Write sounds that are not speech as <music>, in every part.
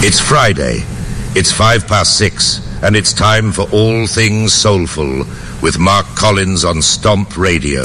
It's Friday. It's five past six, and it's time for All Things Soulful with Mark Collins on Stomp Radio.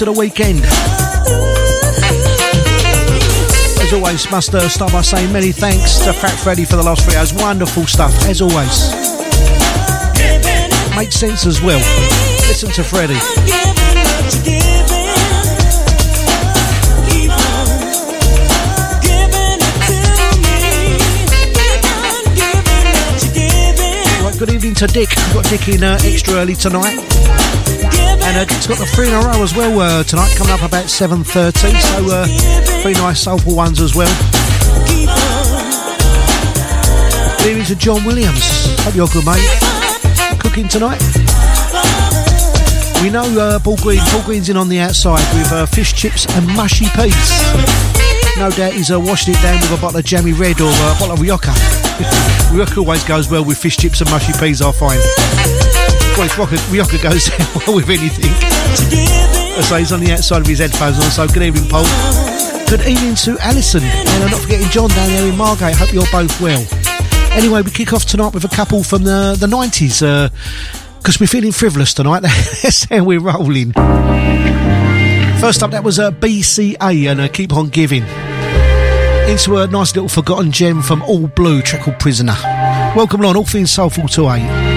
Into the weekend. As always, must uh, start by saying many thanks to Fat Freddy for the last three hours. Wonderful stuff, as always. Makes sense as well. Listen to Freddie. good evening to Dick. We've got Dick in uh, extra early tonight. And uh, it's got the three in a row as well uh, tonight, coming up about 7.30. So uh, three nice soulful ones as well. Here is a John Williams. Hope you're good, mate. Cooking tonight. We know uh, Paul Green. Paul Green's in on the outside with uh, fish chips and mushy peas. No doubt he's uh, washing it down with a bottle of jammy red or uh, a bottle of Rioja. <laughs> Rioja always goes well with fish chips and mushy peas, I find. Rioja goes well with anything. So he's on the outside of his headphones on, so good evening, Paul. Good evening to Alison, and I'm not forgetting John down there in Margate. Hope you're both well. Anyway, we kick off tonight with a couple from the, the 90s, because uh, we're feeling frivolous tonight. <laughs> That's how we're rolling. First up, that was uh, BCA and uh, Keep On Giving. Into a nice little forgotten gem from All Blue, track called Prisoner. Welcome along, all things soulful to 8.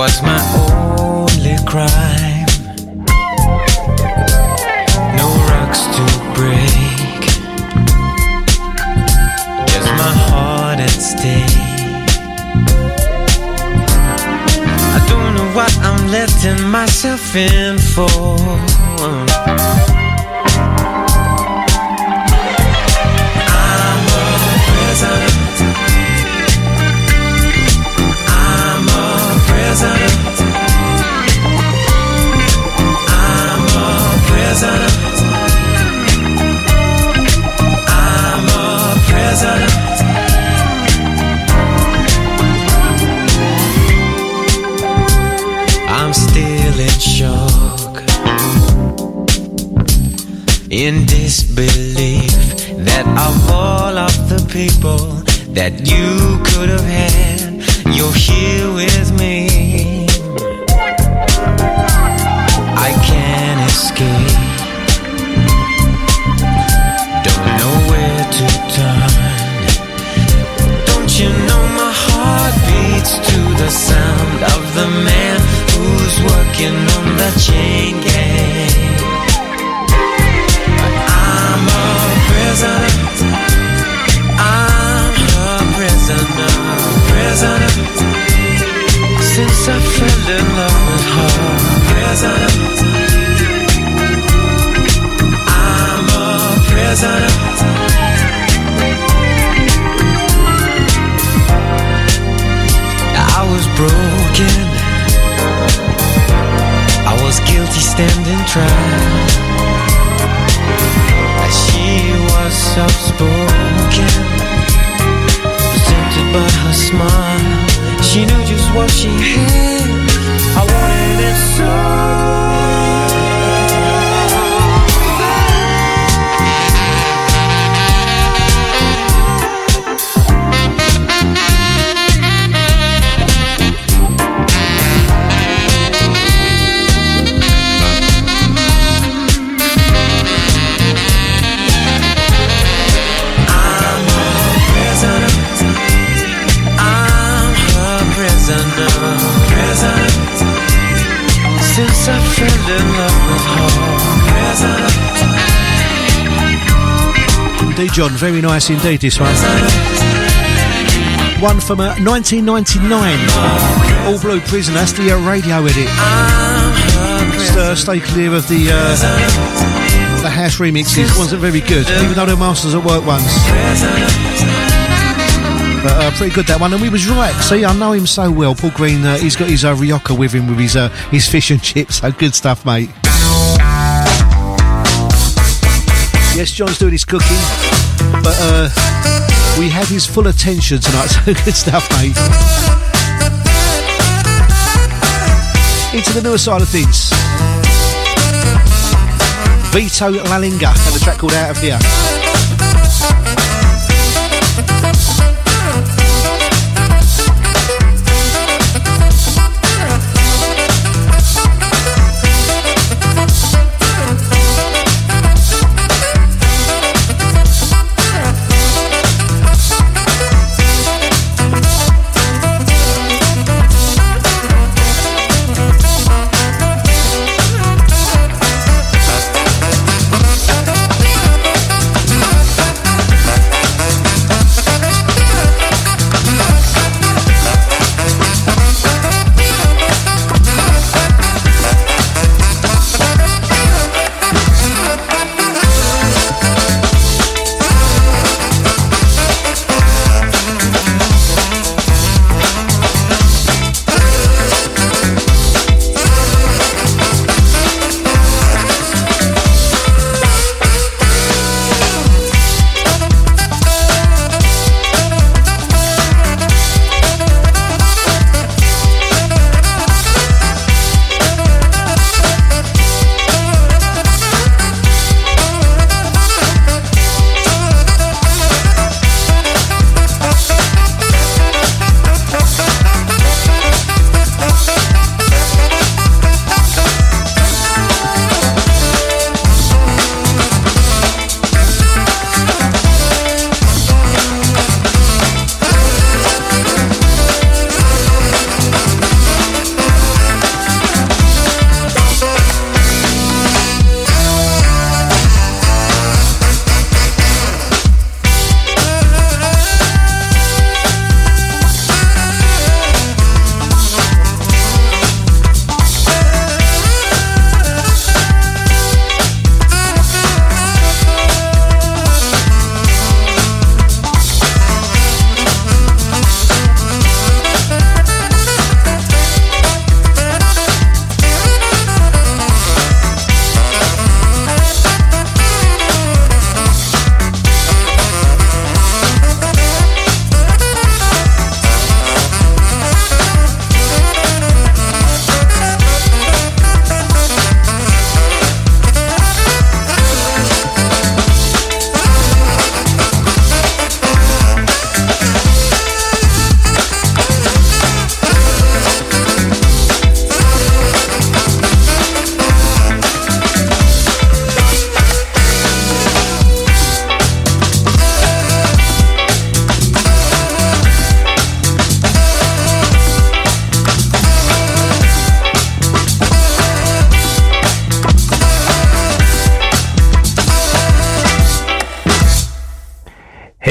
Was my only crime. No rocks to break. Just my heart at stake. I don't know what I'm letting myself in for. Nice indeed, this one. One from uh, 1999. All Blue Prison. That's the uh, radio edit. Just uh, stay clear of the uh, the house remixes. Wasn't very good, even though the masters at work ones. But uh, pretty good that one, and we was right. See, I know him so well. Paul Green, uh, he's got his uh, Rioja with him with his uh, his fish and chips. So good stuff, mate. Yes, John's doing his cooking, but uh, we had his full attention tonight, <laughs> so good stuff, mate. Into the newer side of things. Vito Lalinga and the track called Out of Here.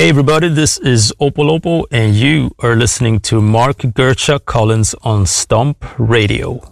Hey everybody, this is Opolopo and you are listening to Mark Gercha Collins on Stomp Radio.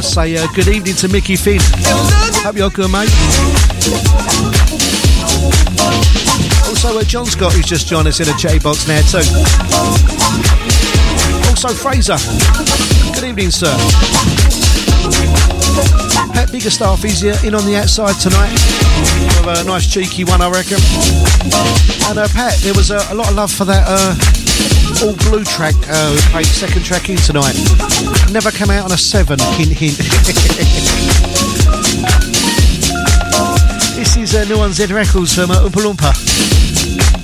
Say uh, good evening to Mickey Finn. Hope you're good, mate. Also, uh, John Scott, who's just joined us in a chatty box now, too. Also, Fraser. Good evening, sir. Pep bigger staff is in on the outside tonight. With a nice cheeky one, I reckon. And uh, Pat, there was uh, a lot of love for that uh, all blue track. Uh, played second track in tonight. Never come out on a seven. Hint, hint. this is a uh, new on Z Records from uh,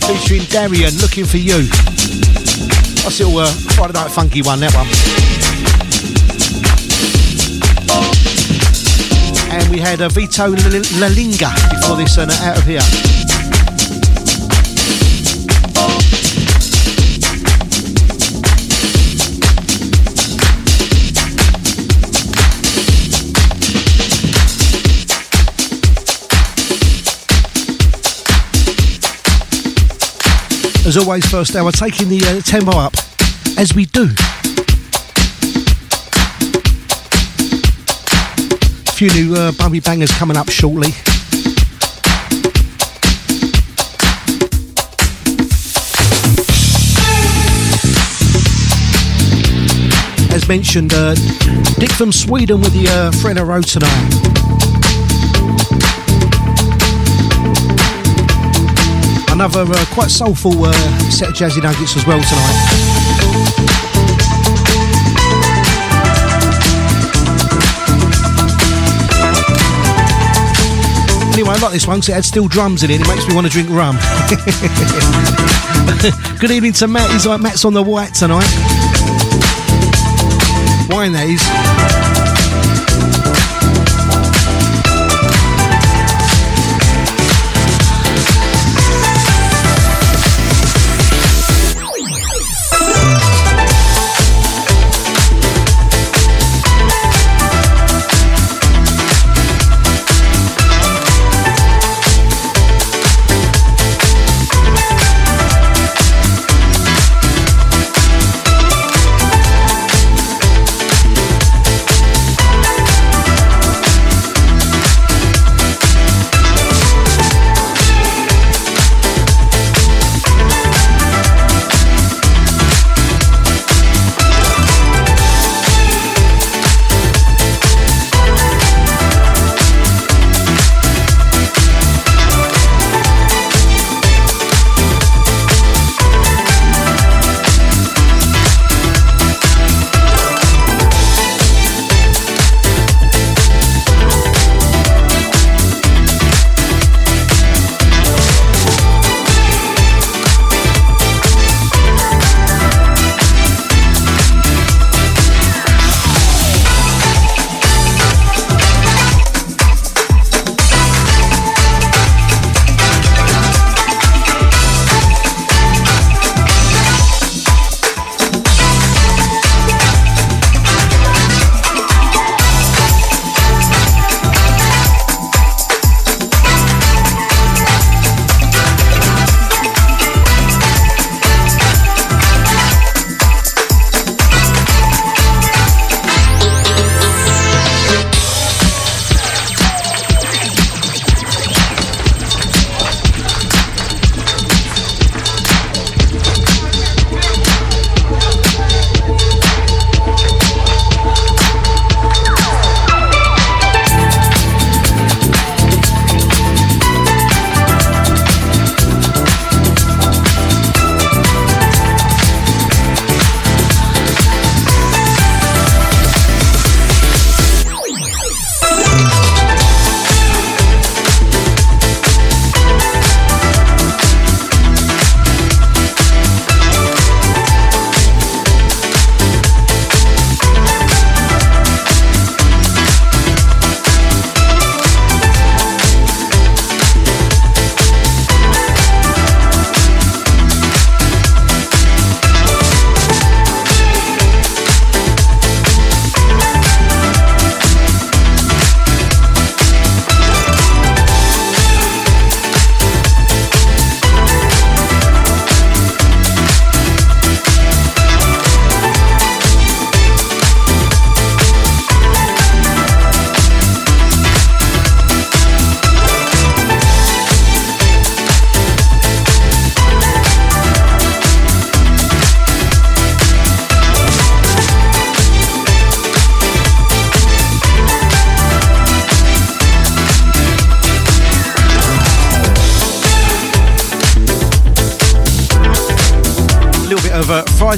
featuring Darien. Looking for you. That's a little uh, Friday Night Funky one. That one. and we had a Vito Lalinga before this and uh, out of here. As always, first hour, taking the uh, tempo up, as we do A few new uh, bumpy bangers coming up shortly. As mentioned, uh, Dick from Sweden with the uh, Frena Road tonight. Another uh, quite soulful uh, set of jazzy nuggets as well tonight. Anyway, I like this one because it had steel drums in it. It makes me want to drink rum. <laughs> Good evening to Matt. He's like Matt's on the white tonight. Wine that is.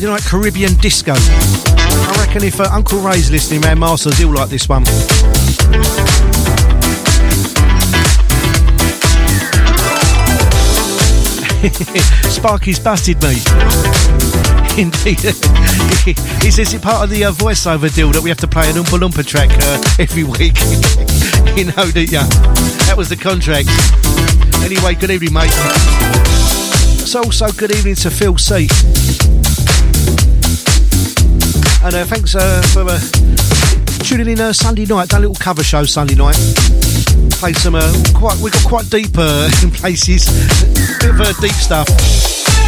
Friday Night Caribbean Disco. I reckon if uh, Uncle Ray's listening, man, Masters, he'll like this one. <laughs> Sparky's busted me. <laughs> Indeed. <laughs> he says it's part of the uh, voiceover deal that we have to play an Oompa Loompa track uh, every week. you know, that, yeah. That was the contract. Anyway, good evening, mate. It's also good evening to Phil C. And uh, thanks uh, for uh, tuning in uh, Sunday night. A little cover show Sunday night. Played some uh, quite. We got quite deep uh, <laughs> in places. Bit of uh, deep stuff.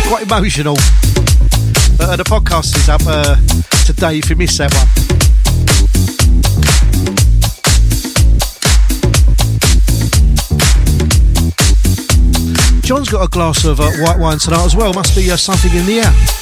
Quite emotional. The podcast is up today. If you missed that one. John's got a glass of uh, white wine tonight as well. Must be uh, something in the air.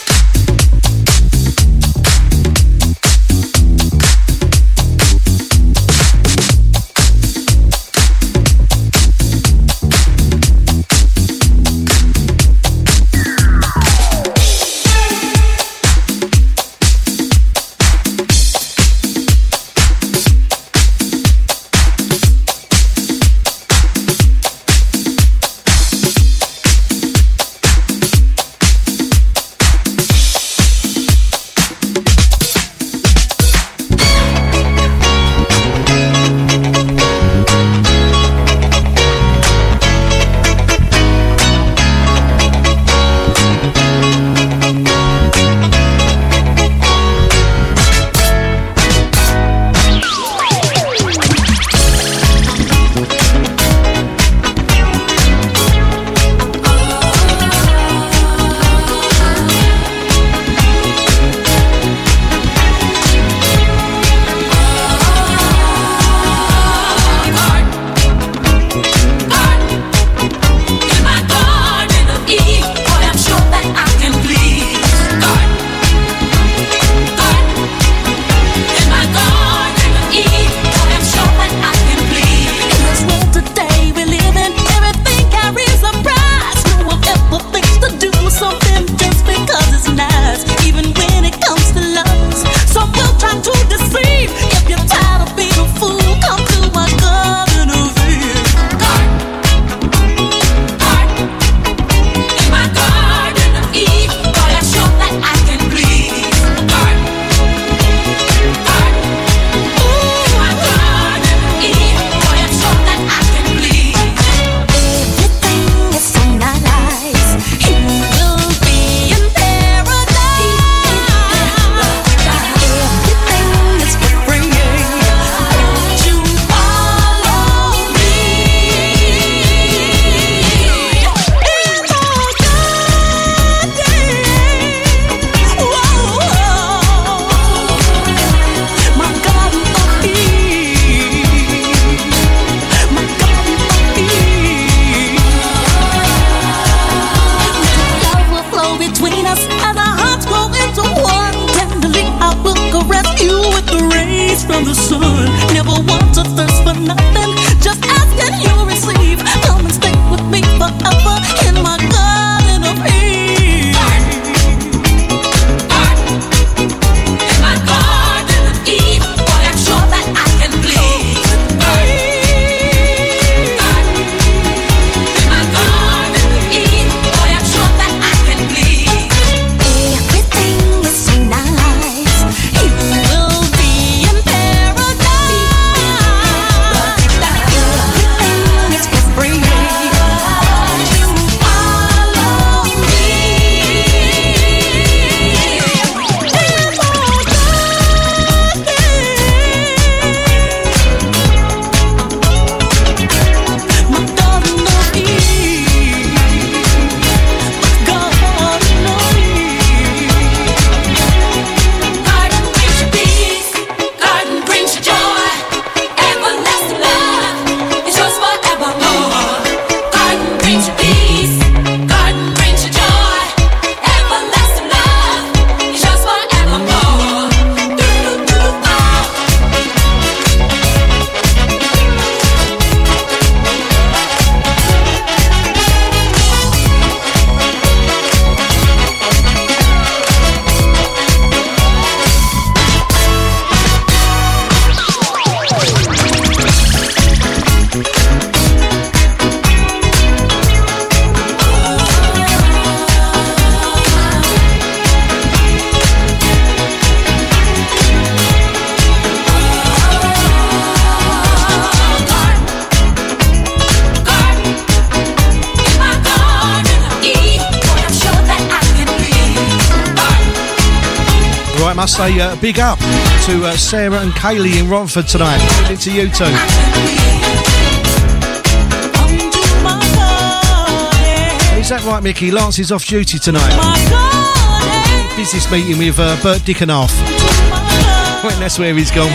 Big up to uh, Sarah and Kaylee in Romford tonight. Good to you too. Is that right, Mickey? Lance is off duty tonight. Business meeting with uh, Bert Dickenhoff. Right, <laughs> that's where he's gone.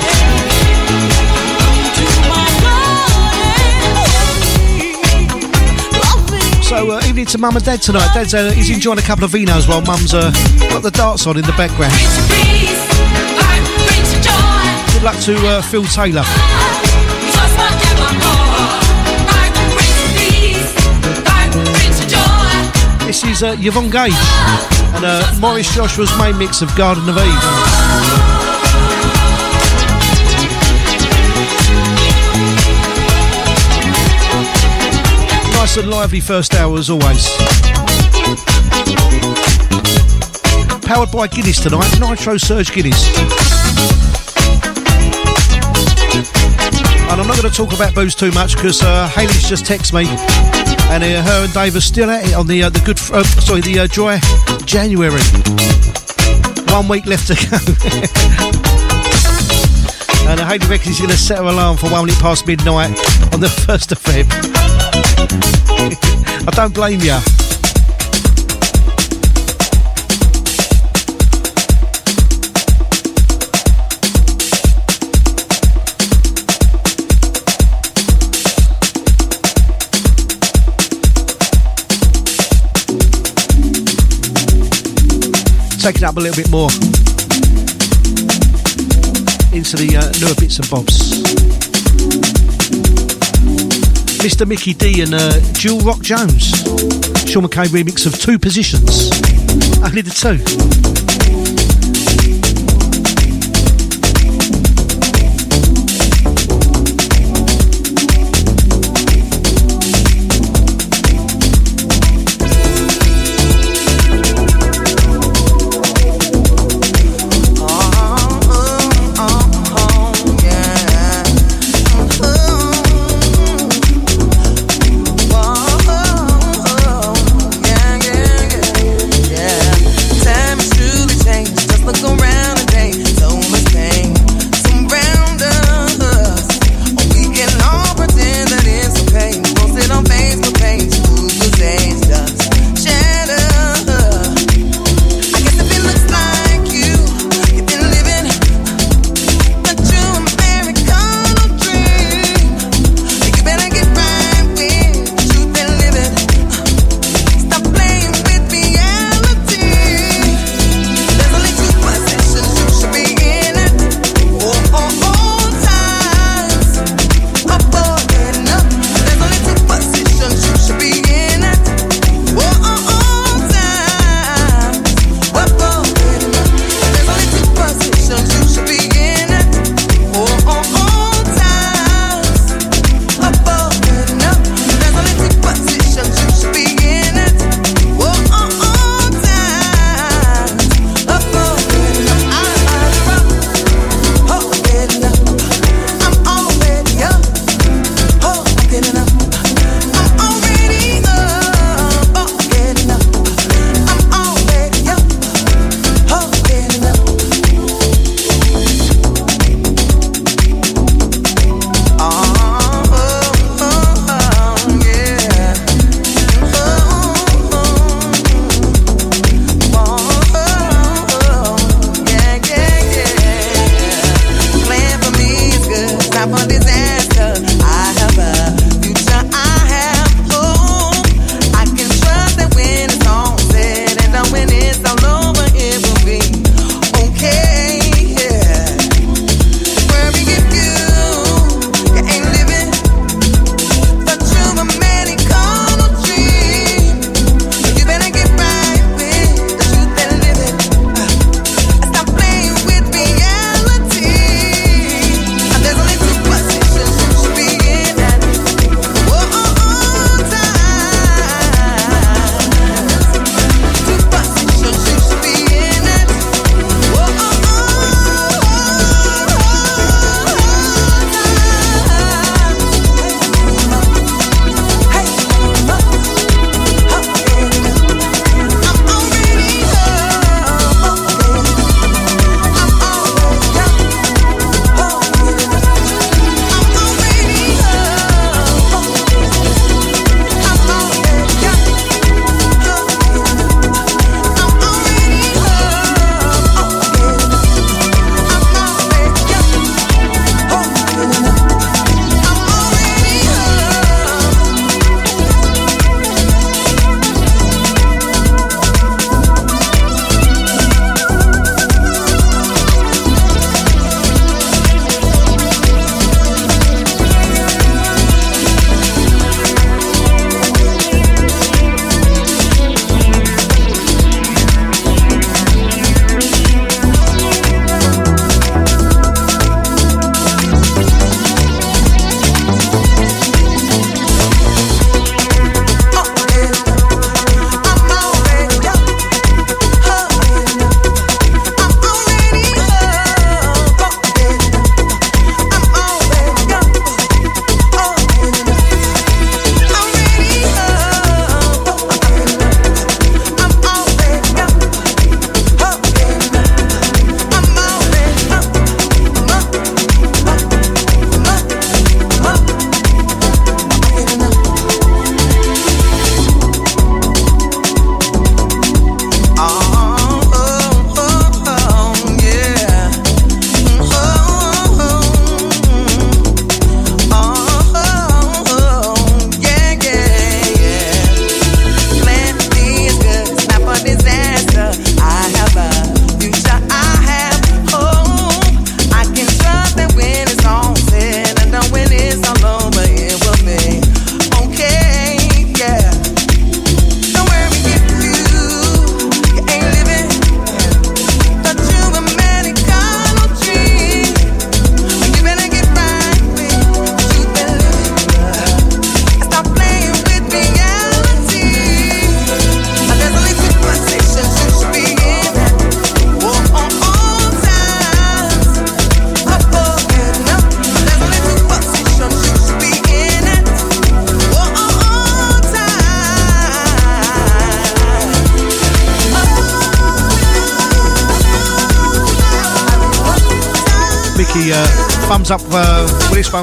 So, uh, evening to Mum and Dad tonight. Dad's uh, he's enjoying a couple of vinos while Mum's uh, got the darts on in the background. Luck to uh, Phil Taylor. This is uh, Yvonne Gage and uh, Maurice Joshua's main mix of Garden of Eve. Nice and lively first hour as always. Powered by Guinness tonight, Nitro Surge Guinness. And I'm not going to talk about booze too much because uh, Haley's just texted me, and uh, her and Dave are still at it on the uh, the good, uh, sorry, the uh, dry January. One week left to go. <laughs> and uh, Haley reckons she's going to set her alarm for one minute past midnight on the <laughs> first of Feb. <laughs> I don't blame you. Take it up a little bit more into the uh, newer bits and bobs. Mr. Mickey D and uh, Jill Rock Jones. Sean McCabe remix of Two Positions. Only the two.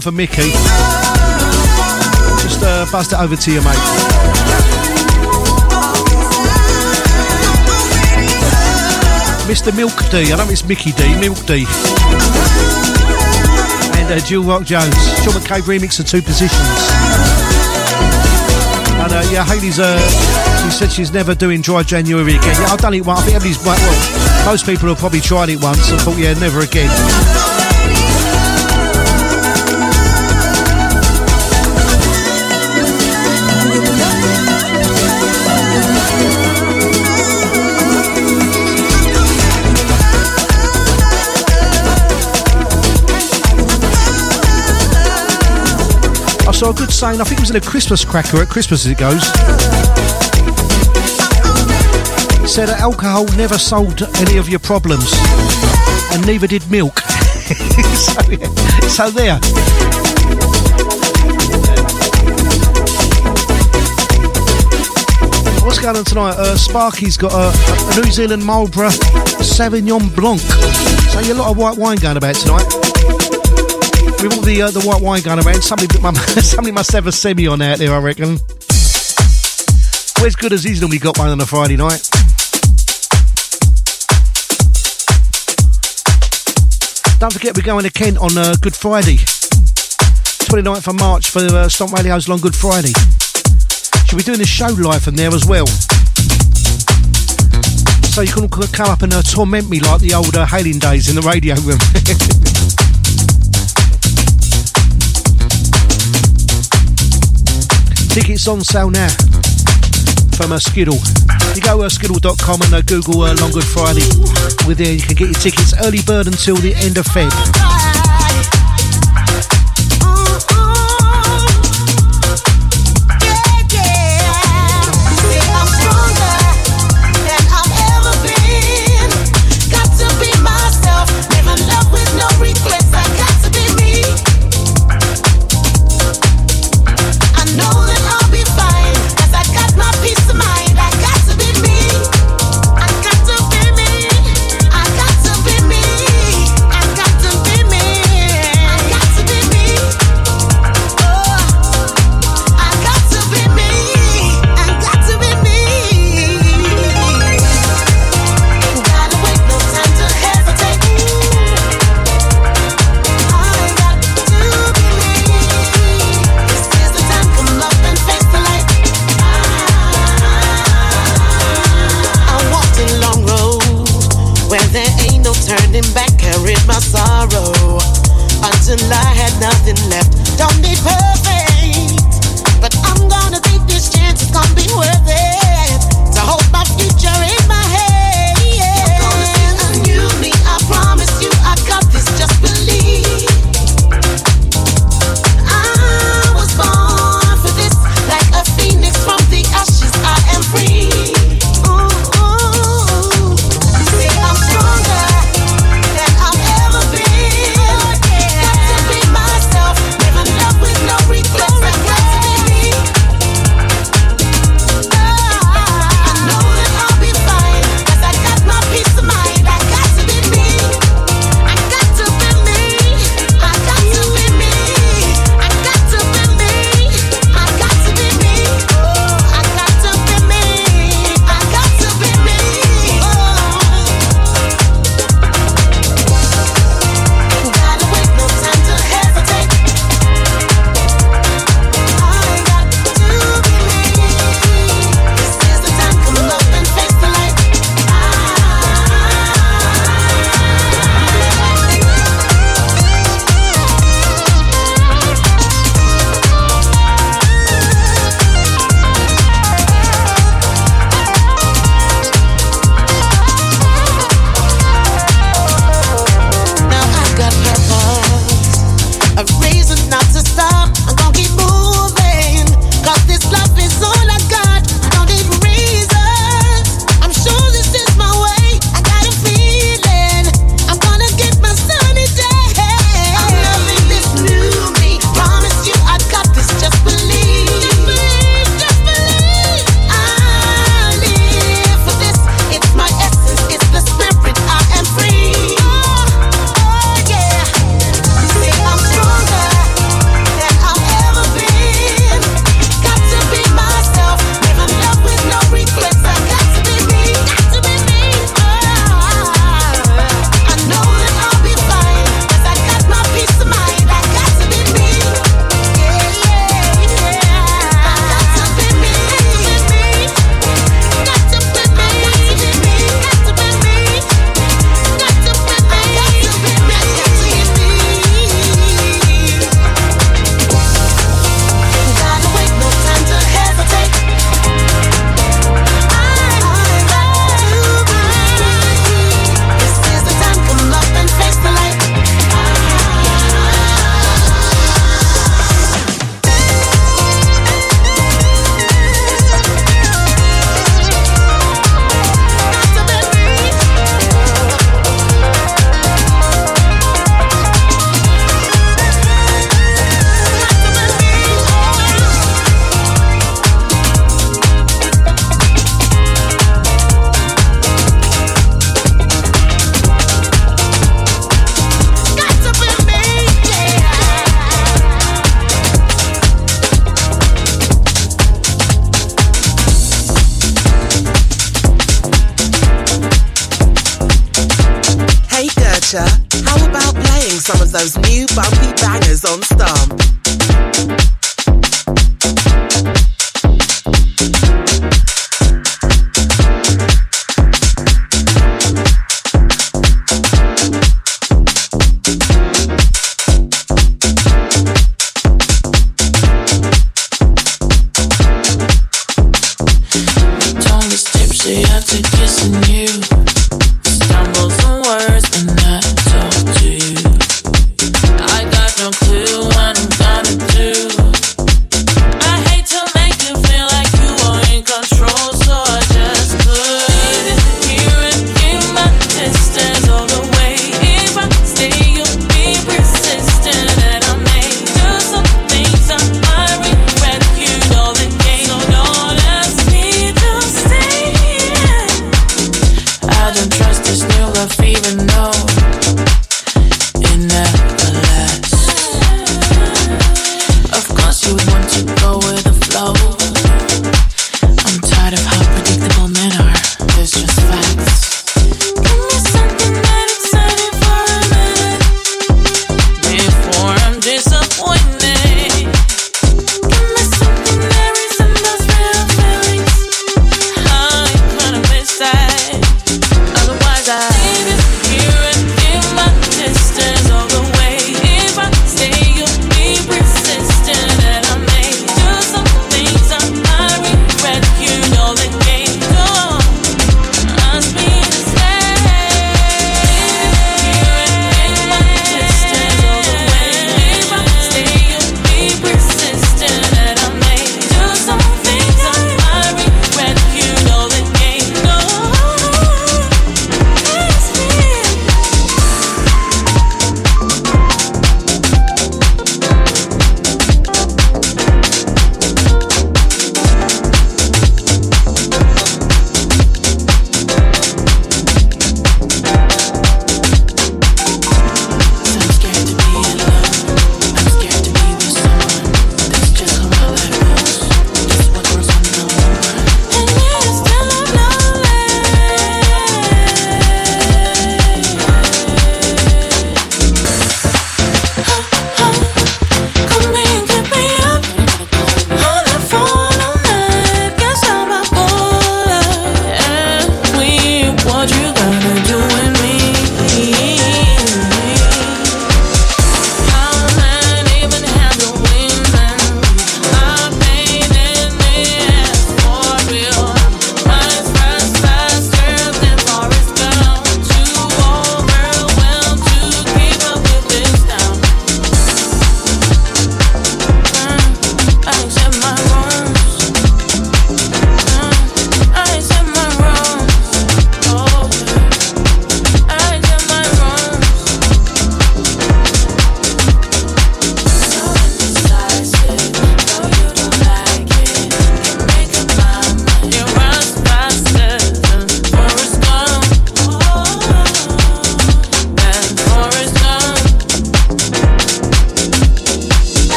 One for Mickey. Just uh, it over to you, mate. Mr. Milk D. I know it's Mickey D. Milk D. And uh, Jill Rock Jones. Sean McCabe remix of Two Positions. And uh, yeah, Haley's. Uh, she said she's never doing dry January again. Yeah, I've done it once. I think everybody's well. Most people have probably tried it once and thought, yeah, never again. A good saying, I think it was in a Christmas cracker at Christmas as it goes. Said that alcohol never solved any of your problems, and neither did milk. <laughs> so, yeah, so there. What's going on tonight? Uh, Sparky's got a, a New Zealand Marlborough Sauvignon Blanc. So, yeah, a lot of white wine going about tonight with all the uh, the white wine going around, somebody <laughs> somebody must have a semi on out there, I reckon. Where's good as he's normally got one on a Friday night? Don't forget we're going to Kent on uh, Good Friday, 29th of March for uh, Stomp Radio's Long Good Friday. She'll be doing a show live from there as well. So you can come up and uh, torment me like the old uh, hailing days in the radio room. <laughs> Tickets on sale now from uh, Skiddle. You go to uh, and Google uh, Long Good Friday. With there, you can get your tickets early bird until the end of Feb.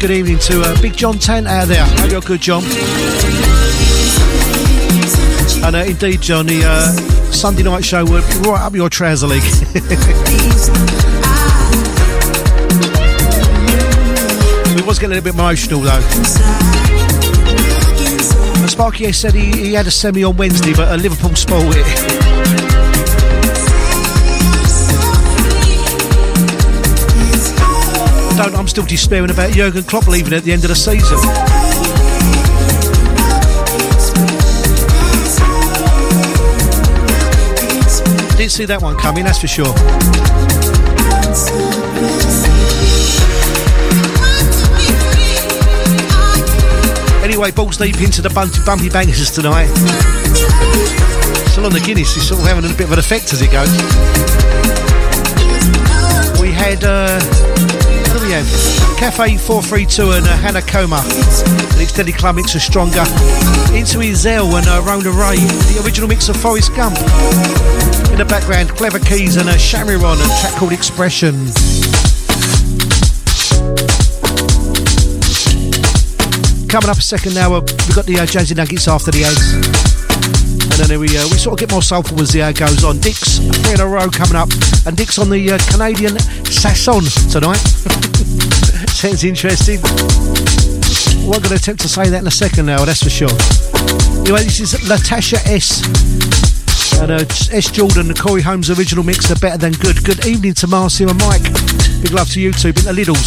Good evening to uh, Big John Tant out there. Hope you're good, John. And uh, indeed, John, the uh, Sunday night show would right up your trouser leg. <laughs> we was getting a little bit emotional though. Sparky said he, he had a semi on Wednesday, but a Liverpool spoiled it. Still despairing about Jurgen Klopp leaving at the end of the season. Didn't see that one coming, that's for sure. Anyway, balls deep into the bumpy, bumpy bangers tonight. Still on the Guinness, it's sort of having a bit of an effect as it goes. We had. Uh, have? Cafe 432 and uh, Hannah Khemoh. The extended club mix of Stronger. Into Ezel and uh, Rona Ray. The original mix of Forrest Gump. In the background, KlevaKeys and uh, Shamiron and track called Expression. Coming up a second now, uh, we've got the uh, Jazzy Nuggets after the ads. And then we uh, we sort of get more soulful as the hour goes on. Dick's three in a row coming up, and Dick's on the uh, Canadian Sasson tonight. <laughs> Sounds interesting. I'm going to attempt to say that in a second now, that's for sure. Anyway, this is Latasha S. And uh, S. Jordan, the Corey Holmes original mix of Better Than Good. Good evening to Marcy and Mike. Big love to you two, been the Liddles.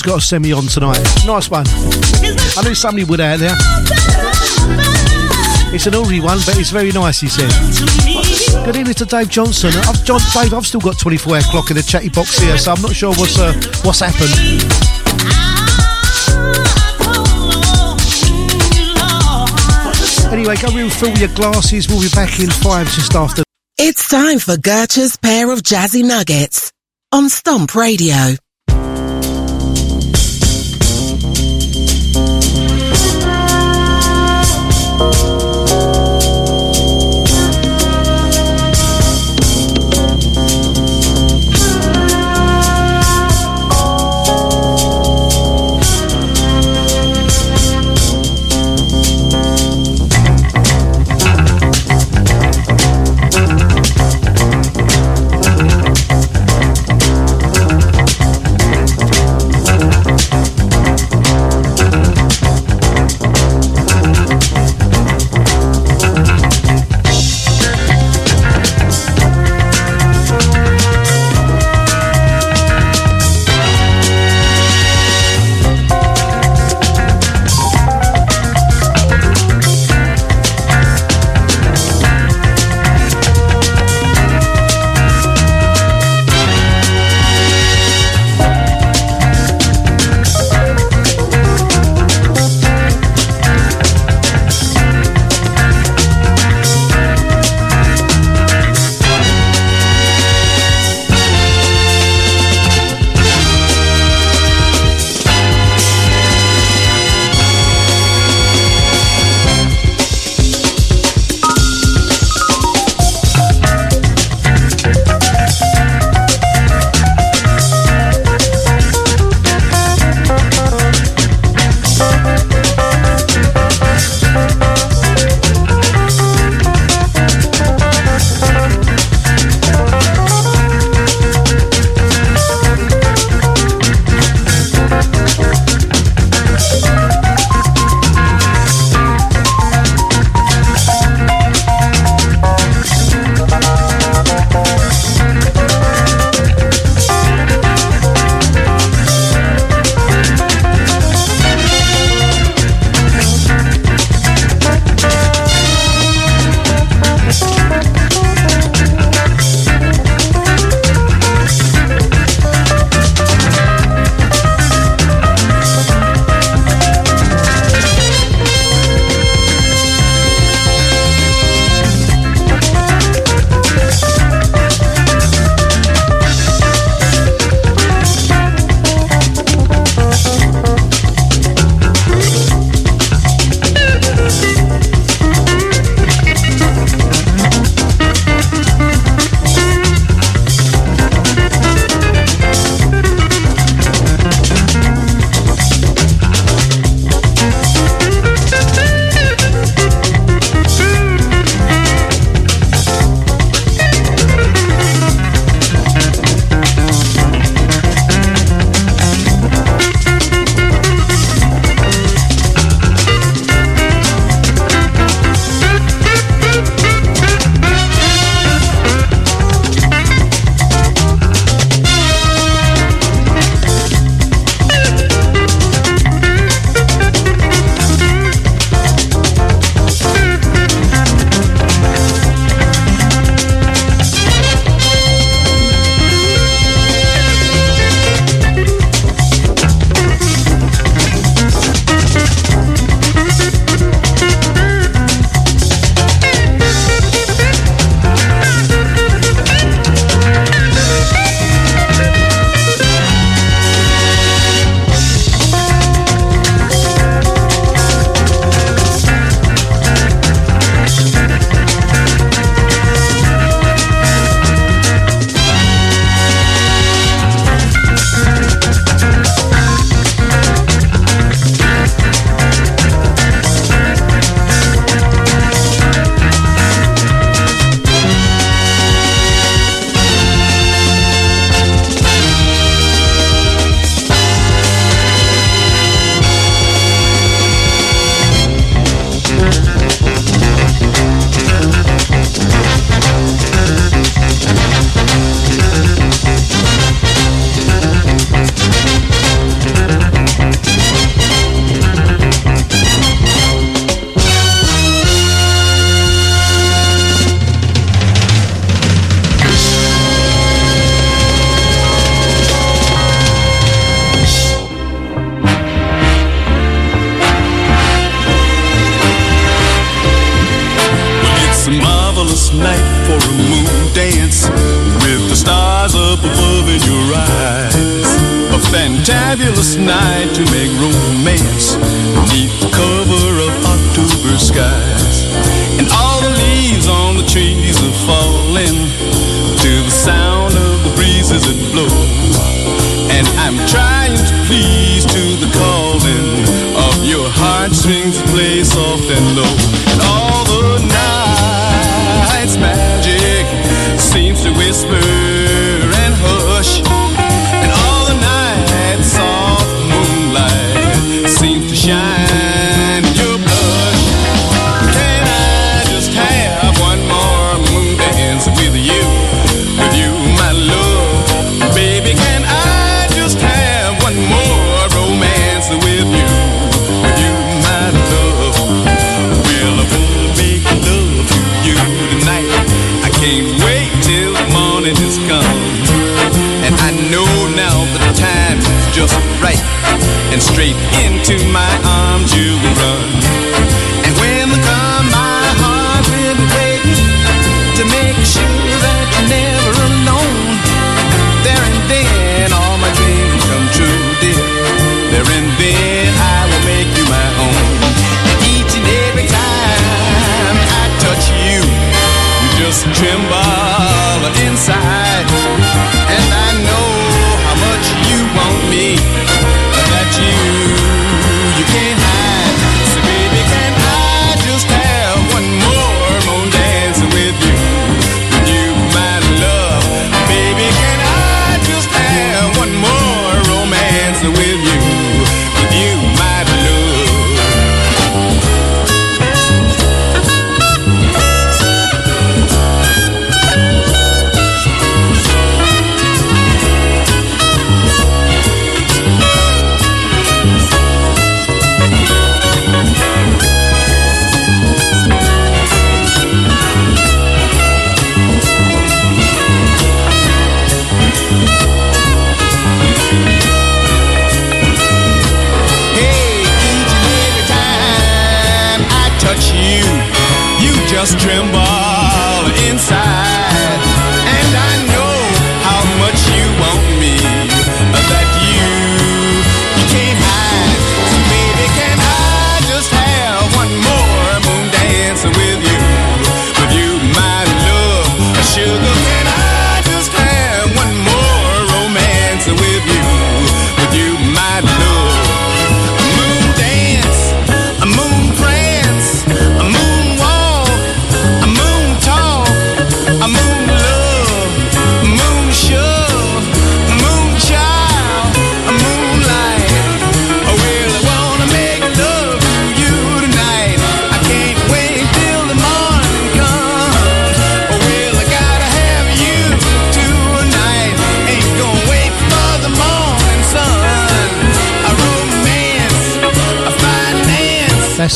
John's got a semi on tonight. Nice one. I knew somebody would out there. It's an oldie one, but it's very nice, he said. Good evening to Dave Johnson. I've, John, Dave, I've still got 24 hour clock in the chatty box here, so I'm not sure what's uh, what's happened. Anyway, go and fill your glasses. We'll be back in five just after. It's time for Gertrude's pair of jazzy nuggets on Stomp Radio.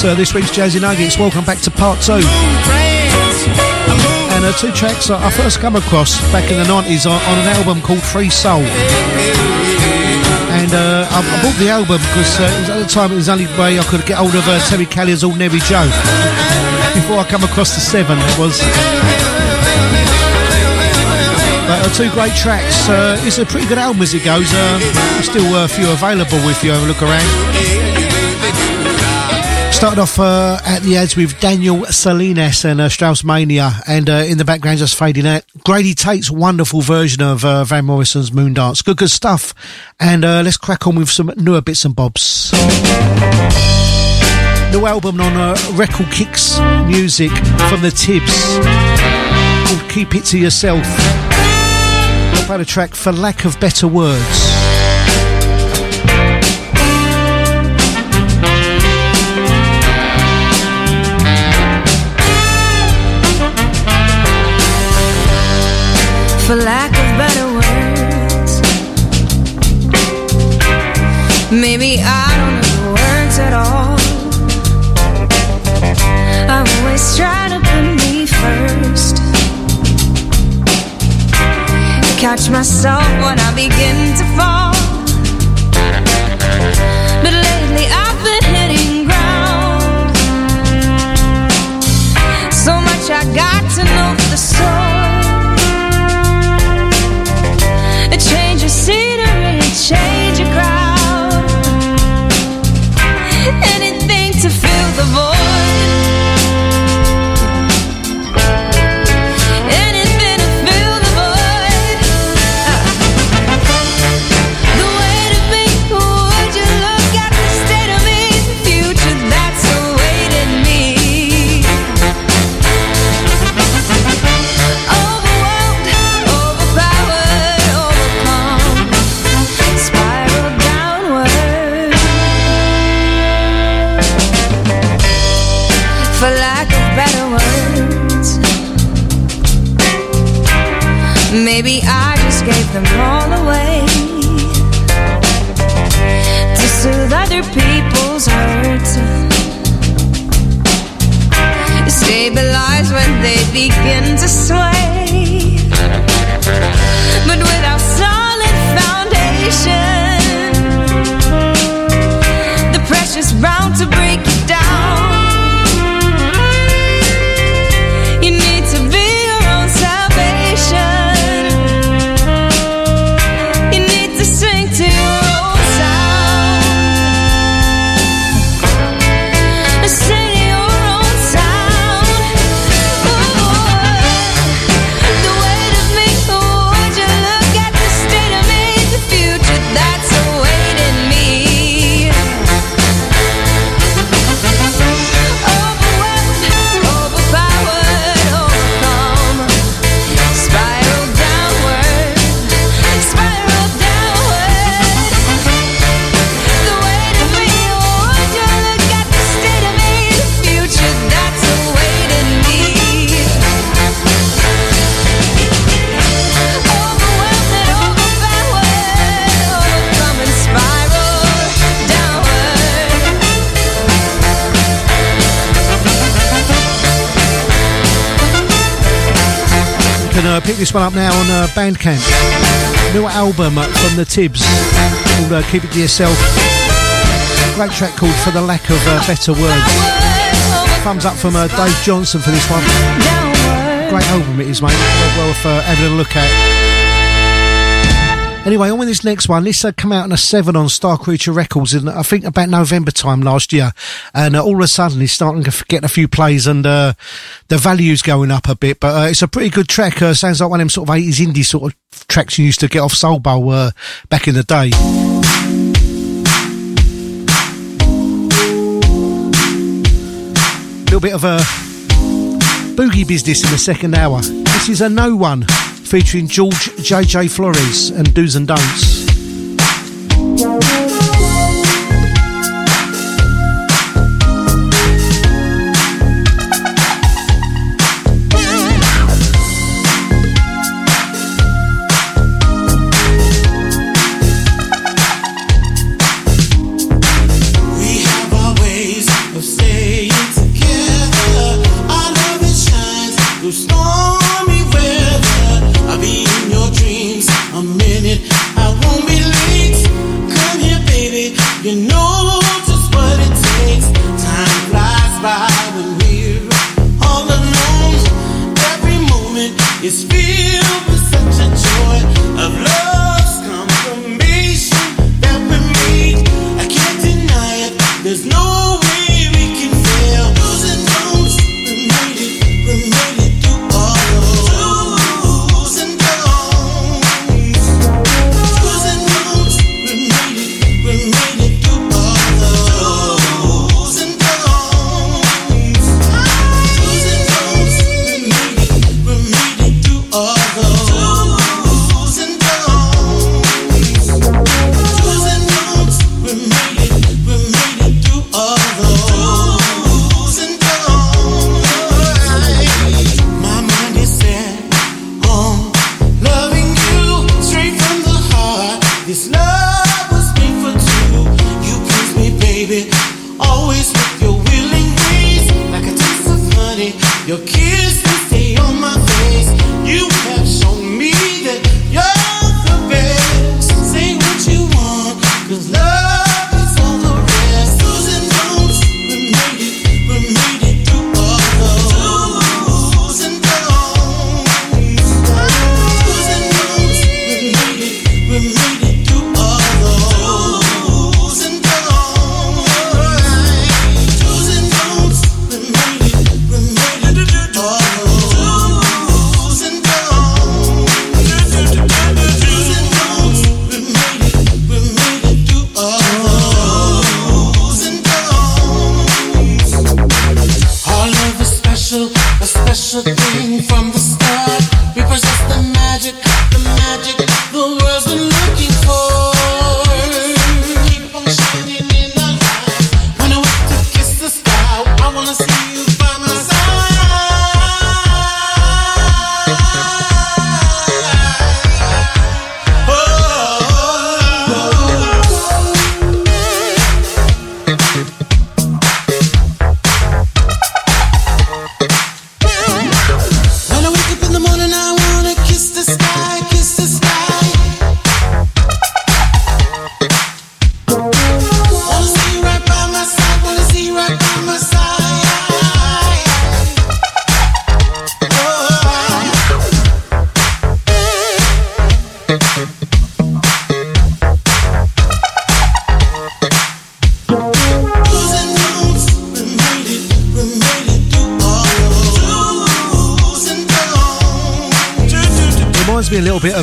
uh, this week's Jazzy Nuggets. Welcome back to part two. And uh, two tracks I first come across back in the 90s on, an album called Free Soul. And uh, I, bought the album because uh, at the time it was the only way I could get hold of uh, Terry Callier's Ordinary Joe. Before I come across the Seven, it was. But uh, two great tracks. it's a pretty good album as it goes. still a few available if you have a look around. Started off uh, at the ads with Daniel Salinas and uh, Straussmania, and uh, in the background, just fading out, Grady Tate's wonderful version of uh, Van Morrison's Moondance. Good, good stuff. And uh, let's crack on with some newer bits and bobs. New album on uh, Record Kicks Music from the Tibbs called Keep It To Yourself. I'll track For Lack of Better Words. Maybe I don't know the words at all. I always try to put me first. Catch myself when I begin to fall. one up now on uh, Bandcamp. New album from the Tibbs called uh, Keep It To Yourself. Great track called For the Lack of uh, Better Words. Thumbs up from uh, Dave Johnson for this one. Great album it is, mate. Well worth having a look at. Anyway, on with this next one. This had come out in a 7 on Star Creature Records in, I think, about November time last year. And uh, all of a sudden, he's starting to get a few plays and the value's going up a bit, but uh, it's a pretty good track. Uh, sounds like one of them sort of 80s indie sort of tracks you used to get off Soul Bowl uh, back in the day. little bit of a boogie business in the second hour. This is a Knoe1 featuring George JJ Flores and Do's and Don'ts.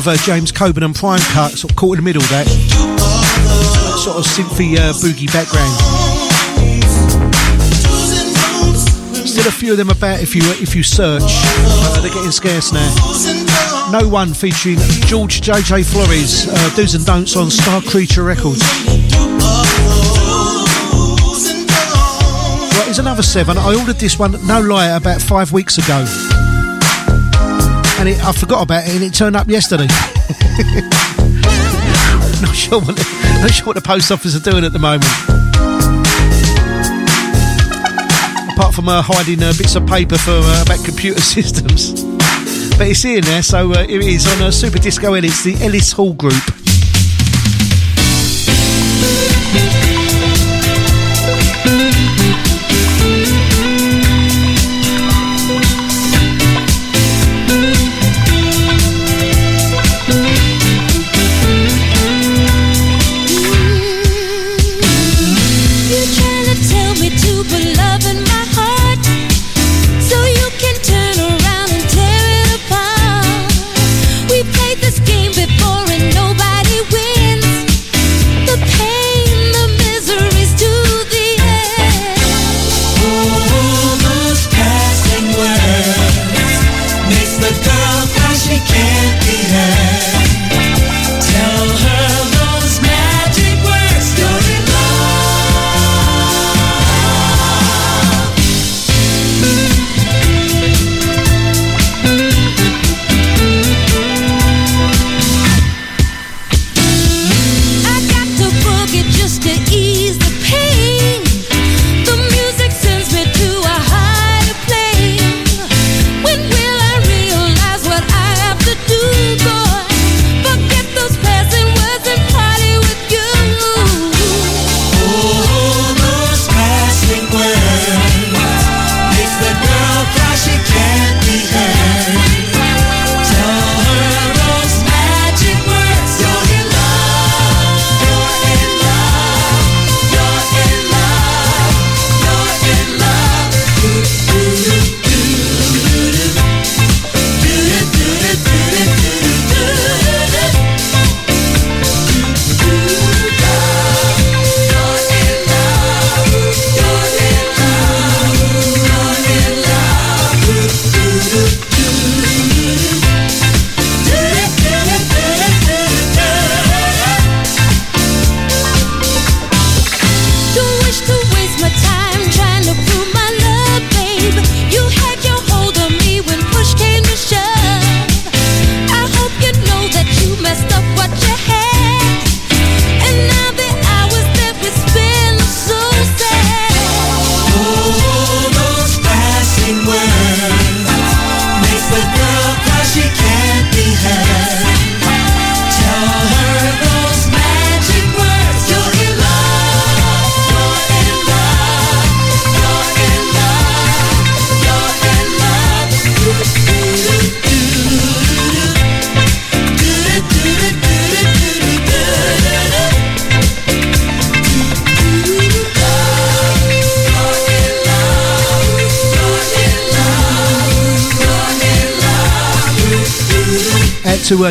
Of uh, James Coburn and Prime Cut, sort of caught in the middle. That, sort of synthy uh, boogie background. Still a few of them about if you if you search. Uh, they're getting scarce now. Knoe1 featuring George JJ Flores, uh, Do's and Don'ts on Star Creature Records. Right, here's another seven. I ordered this one, no lie, about five weeks ago. And it, I forgot about it and it turned up yesterday. <laughs> not, sure what, not sure what the post office are doing at the moment. Apart from uh, hiding uh, bits of paper for uh, about computer <laughs> systems. But it's here now, so uh, it is on uh, Super Disco Ellis, the Ellis Hall Group.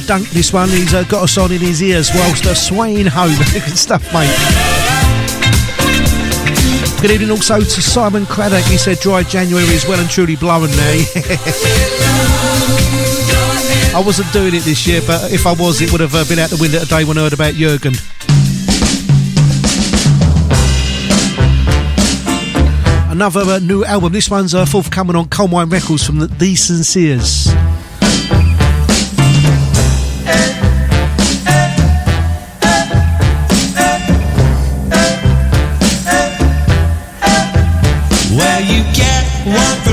Dunk this one. He's uh, got us on in his ears whilst uh, swaying home. <laughs> Good stuff, mate. Good evening also to Simon Craddock. He said dry January is well and truly blowing now. <laughs> I wasn't doing it this year, but if I was, it would have uh, been out the window today when I heard about Jurgen. Another uh, new album. This one's uh, forthcoming on Colemine Records from the Thee Sinseers. What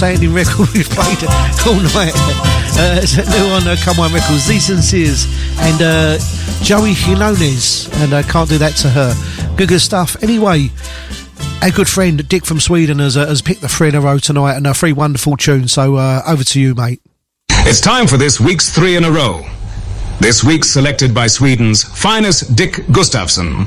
retro sounding record <laughs> we've played all night. Uh, it's a new on uh, Colemine Records, These and and uh, Joey Quinones, and I can't do that to her. Good, good stuff. Anyway, our good friend Dick from Sweden has, uh, has picked the three in a row tonight and uh, three wonderful tunes. So uh, over to you, mate. It's time for this week's three in a row. This week selected by Sweden's finest Dick Gustafsson.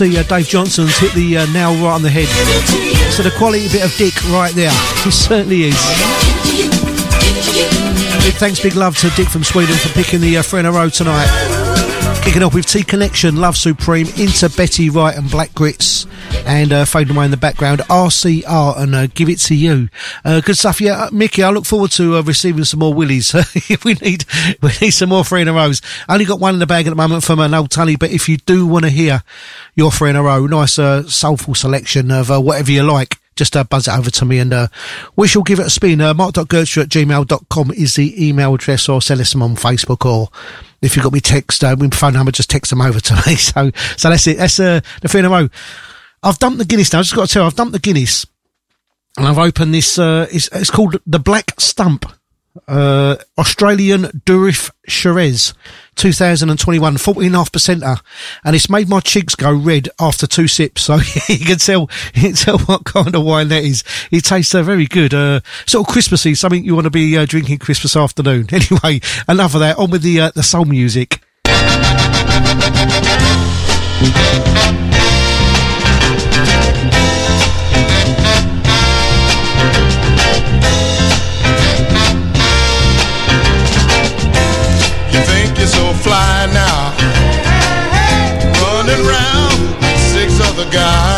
see uh, Dave Johnson's hit the uh, nail right on the head. So the quality bit of dick right there. <laughs> He certainly is. Big thanks, big love to Dick from Sweden for picking the uh, a row tonight. Kicking off with T Connection, Love Supreme, Into Betty Wright and Brick Grits and uh, fading away in the background, RCR and uh, Give It To You. Uh, good stuff, yeah. uh, Mickey, I look forward to uh, receiving some more Willies. <laughs> If we need <laughs> we need some more three in a rows. Only got one in the bag at the moment from an old Tully, but if you do want to hear your three in a row, nice uh, soulful selection of whatever you like. Just uh, buzz it over to me and uh, we shall give it a spin. Uh, mark.gertrude at gmail.com is the email address or send us them on Facebook or if you've got me text, uh, my phone number, just text them over to me. <laughs> So, so that's it. That's uh, the three in a row. I've dumped the Guinness now. I've just got to tell you, I've dumped the Guinness and I've opened this. Uh, it's, it's called the Black Stump, uh, Australian Durif Shiraz, 2021, 14.5 percenter, and it's made my cheeks go red after two sips. So <laughs> you can tell, <laughs> you can tell what kind of wine that is. It tastes uh, very good, uh, sort of Christmassy, something you want to be uh, drinking Christmas afternoon. <laughs> Anyway, enough of that. On with the uh, the soul music. Other guys.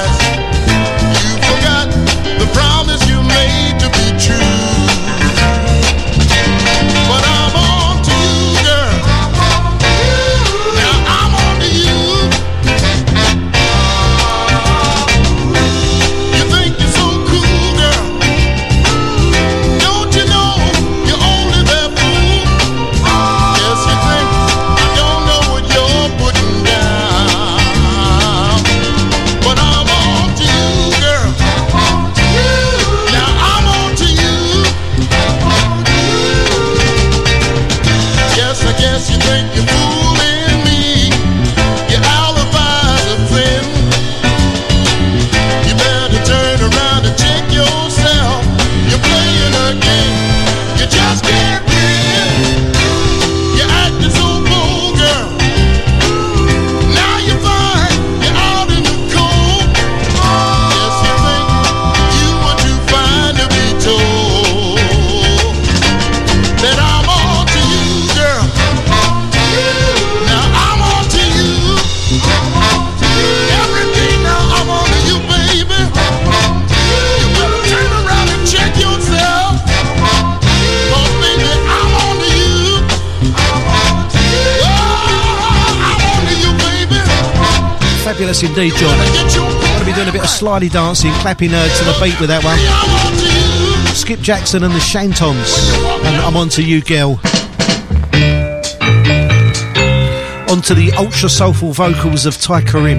Fabulous indeed, John. Going to be doing a bit of slidey dancing, clapping uh, to the beat with that one. Skip Jackson and the Shantoms. And I'm on to you, girl. On to the ultra soulful vocals of Ty Karim.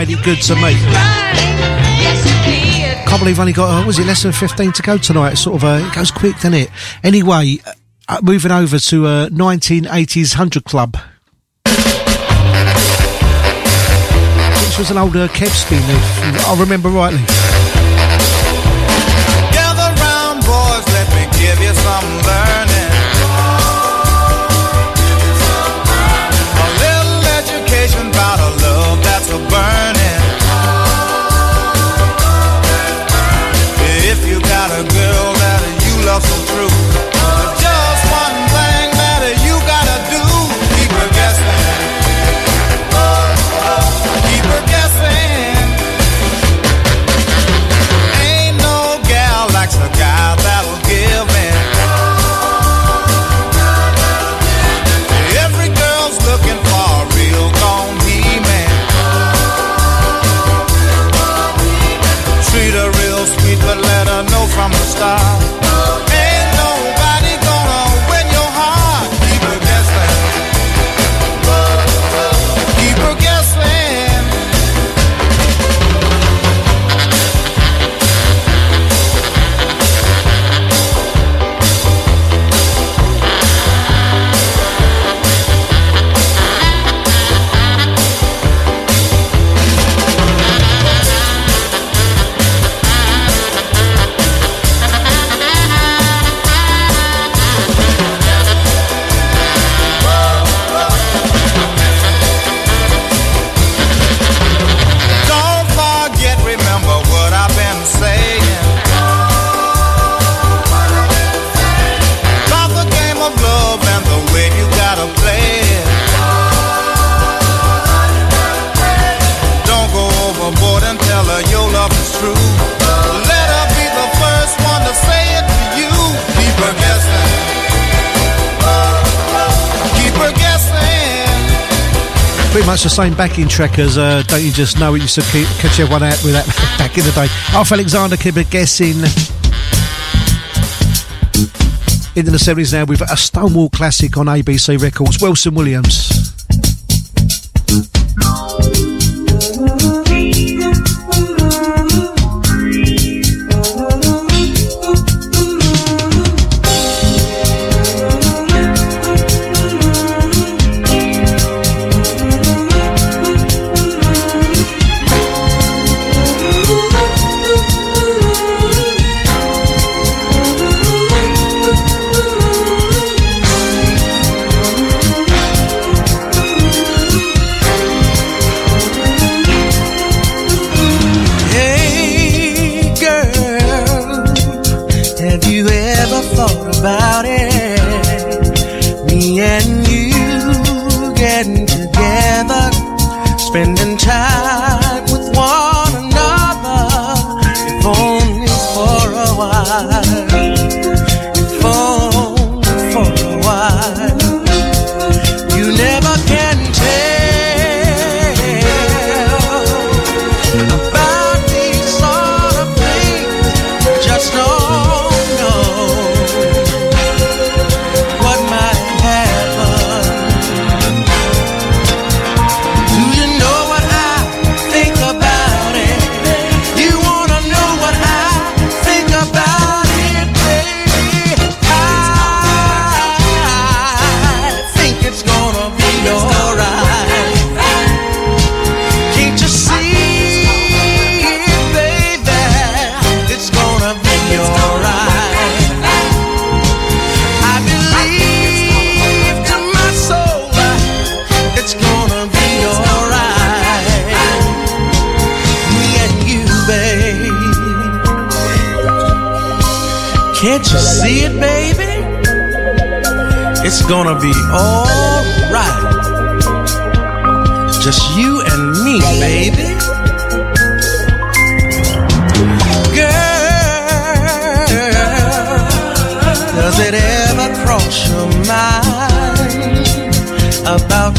really good to me. Can't believe I only got, uh, was it less than 15 to go tonight? It's sort of, uh, it goes quick, doesn't it? Anyway, uh, uh moving over to uh, 1980s 100 Club. Which was an older uh, Kev spin, I remember rightly. same backing track as uh, Don't You Just Know It used to keep, catch everyone out with that <laughs> back in the day. Arthur Alexander could be guessing. Into the 70s now with a Stonewall classic on ABC Records, Wilson Williams. Can't you see it, baby? It's gonna be alright. Just you and me, baby. Girl, does it ever cross your mind about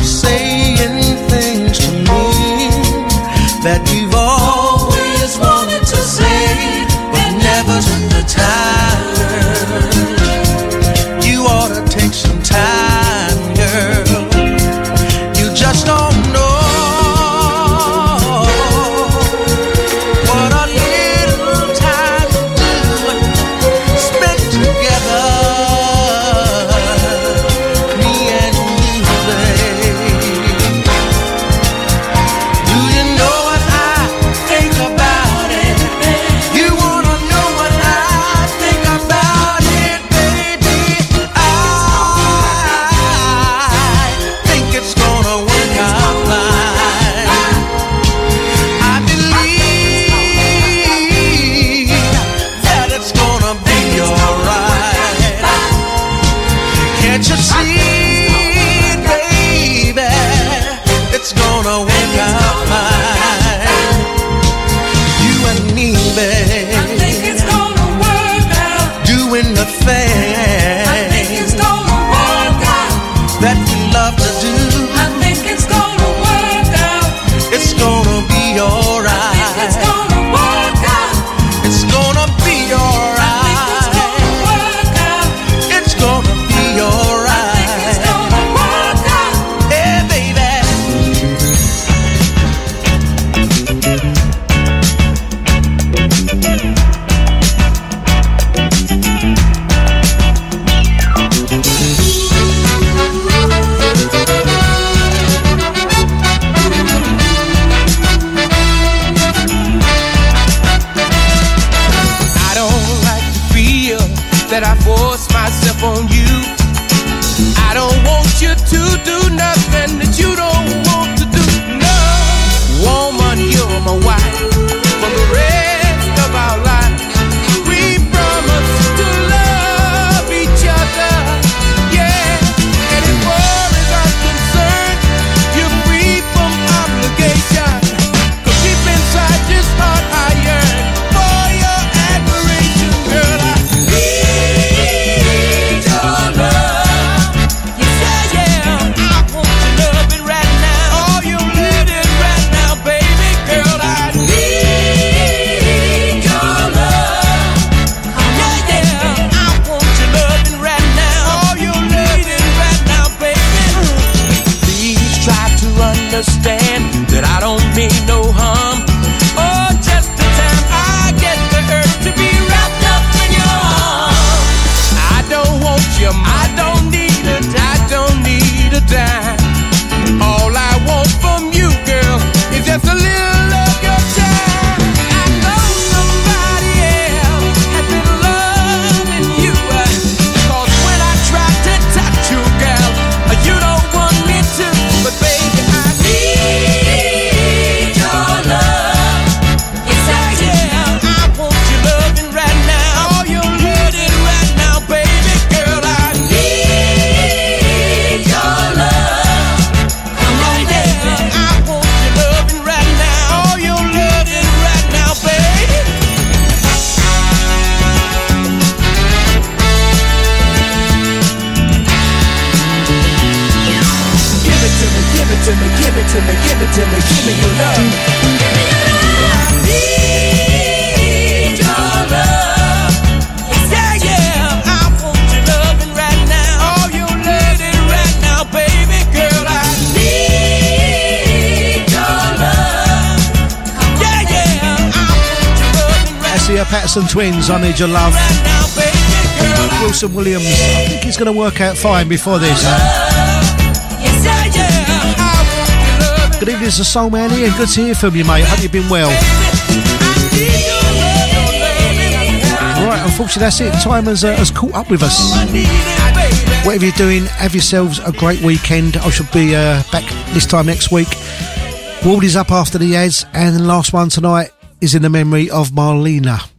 Patterson Twins, I Need Your Love. Wilson Williams, I think he's going to work out fine before this. Good evening, it's the Soul Man here. Good to hear from you, mate. Hope you've been well. Right, unfortunately, that's it. Time has, uh, has caught up with us. Whatever you're doing, have yourselves a great weekend. I shall be uh, back this time next week. Ward is up after the ads, and the last one tonight is in the memory of Marlena.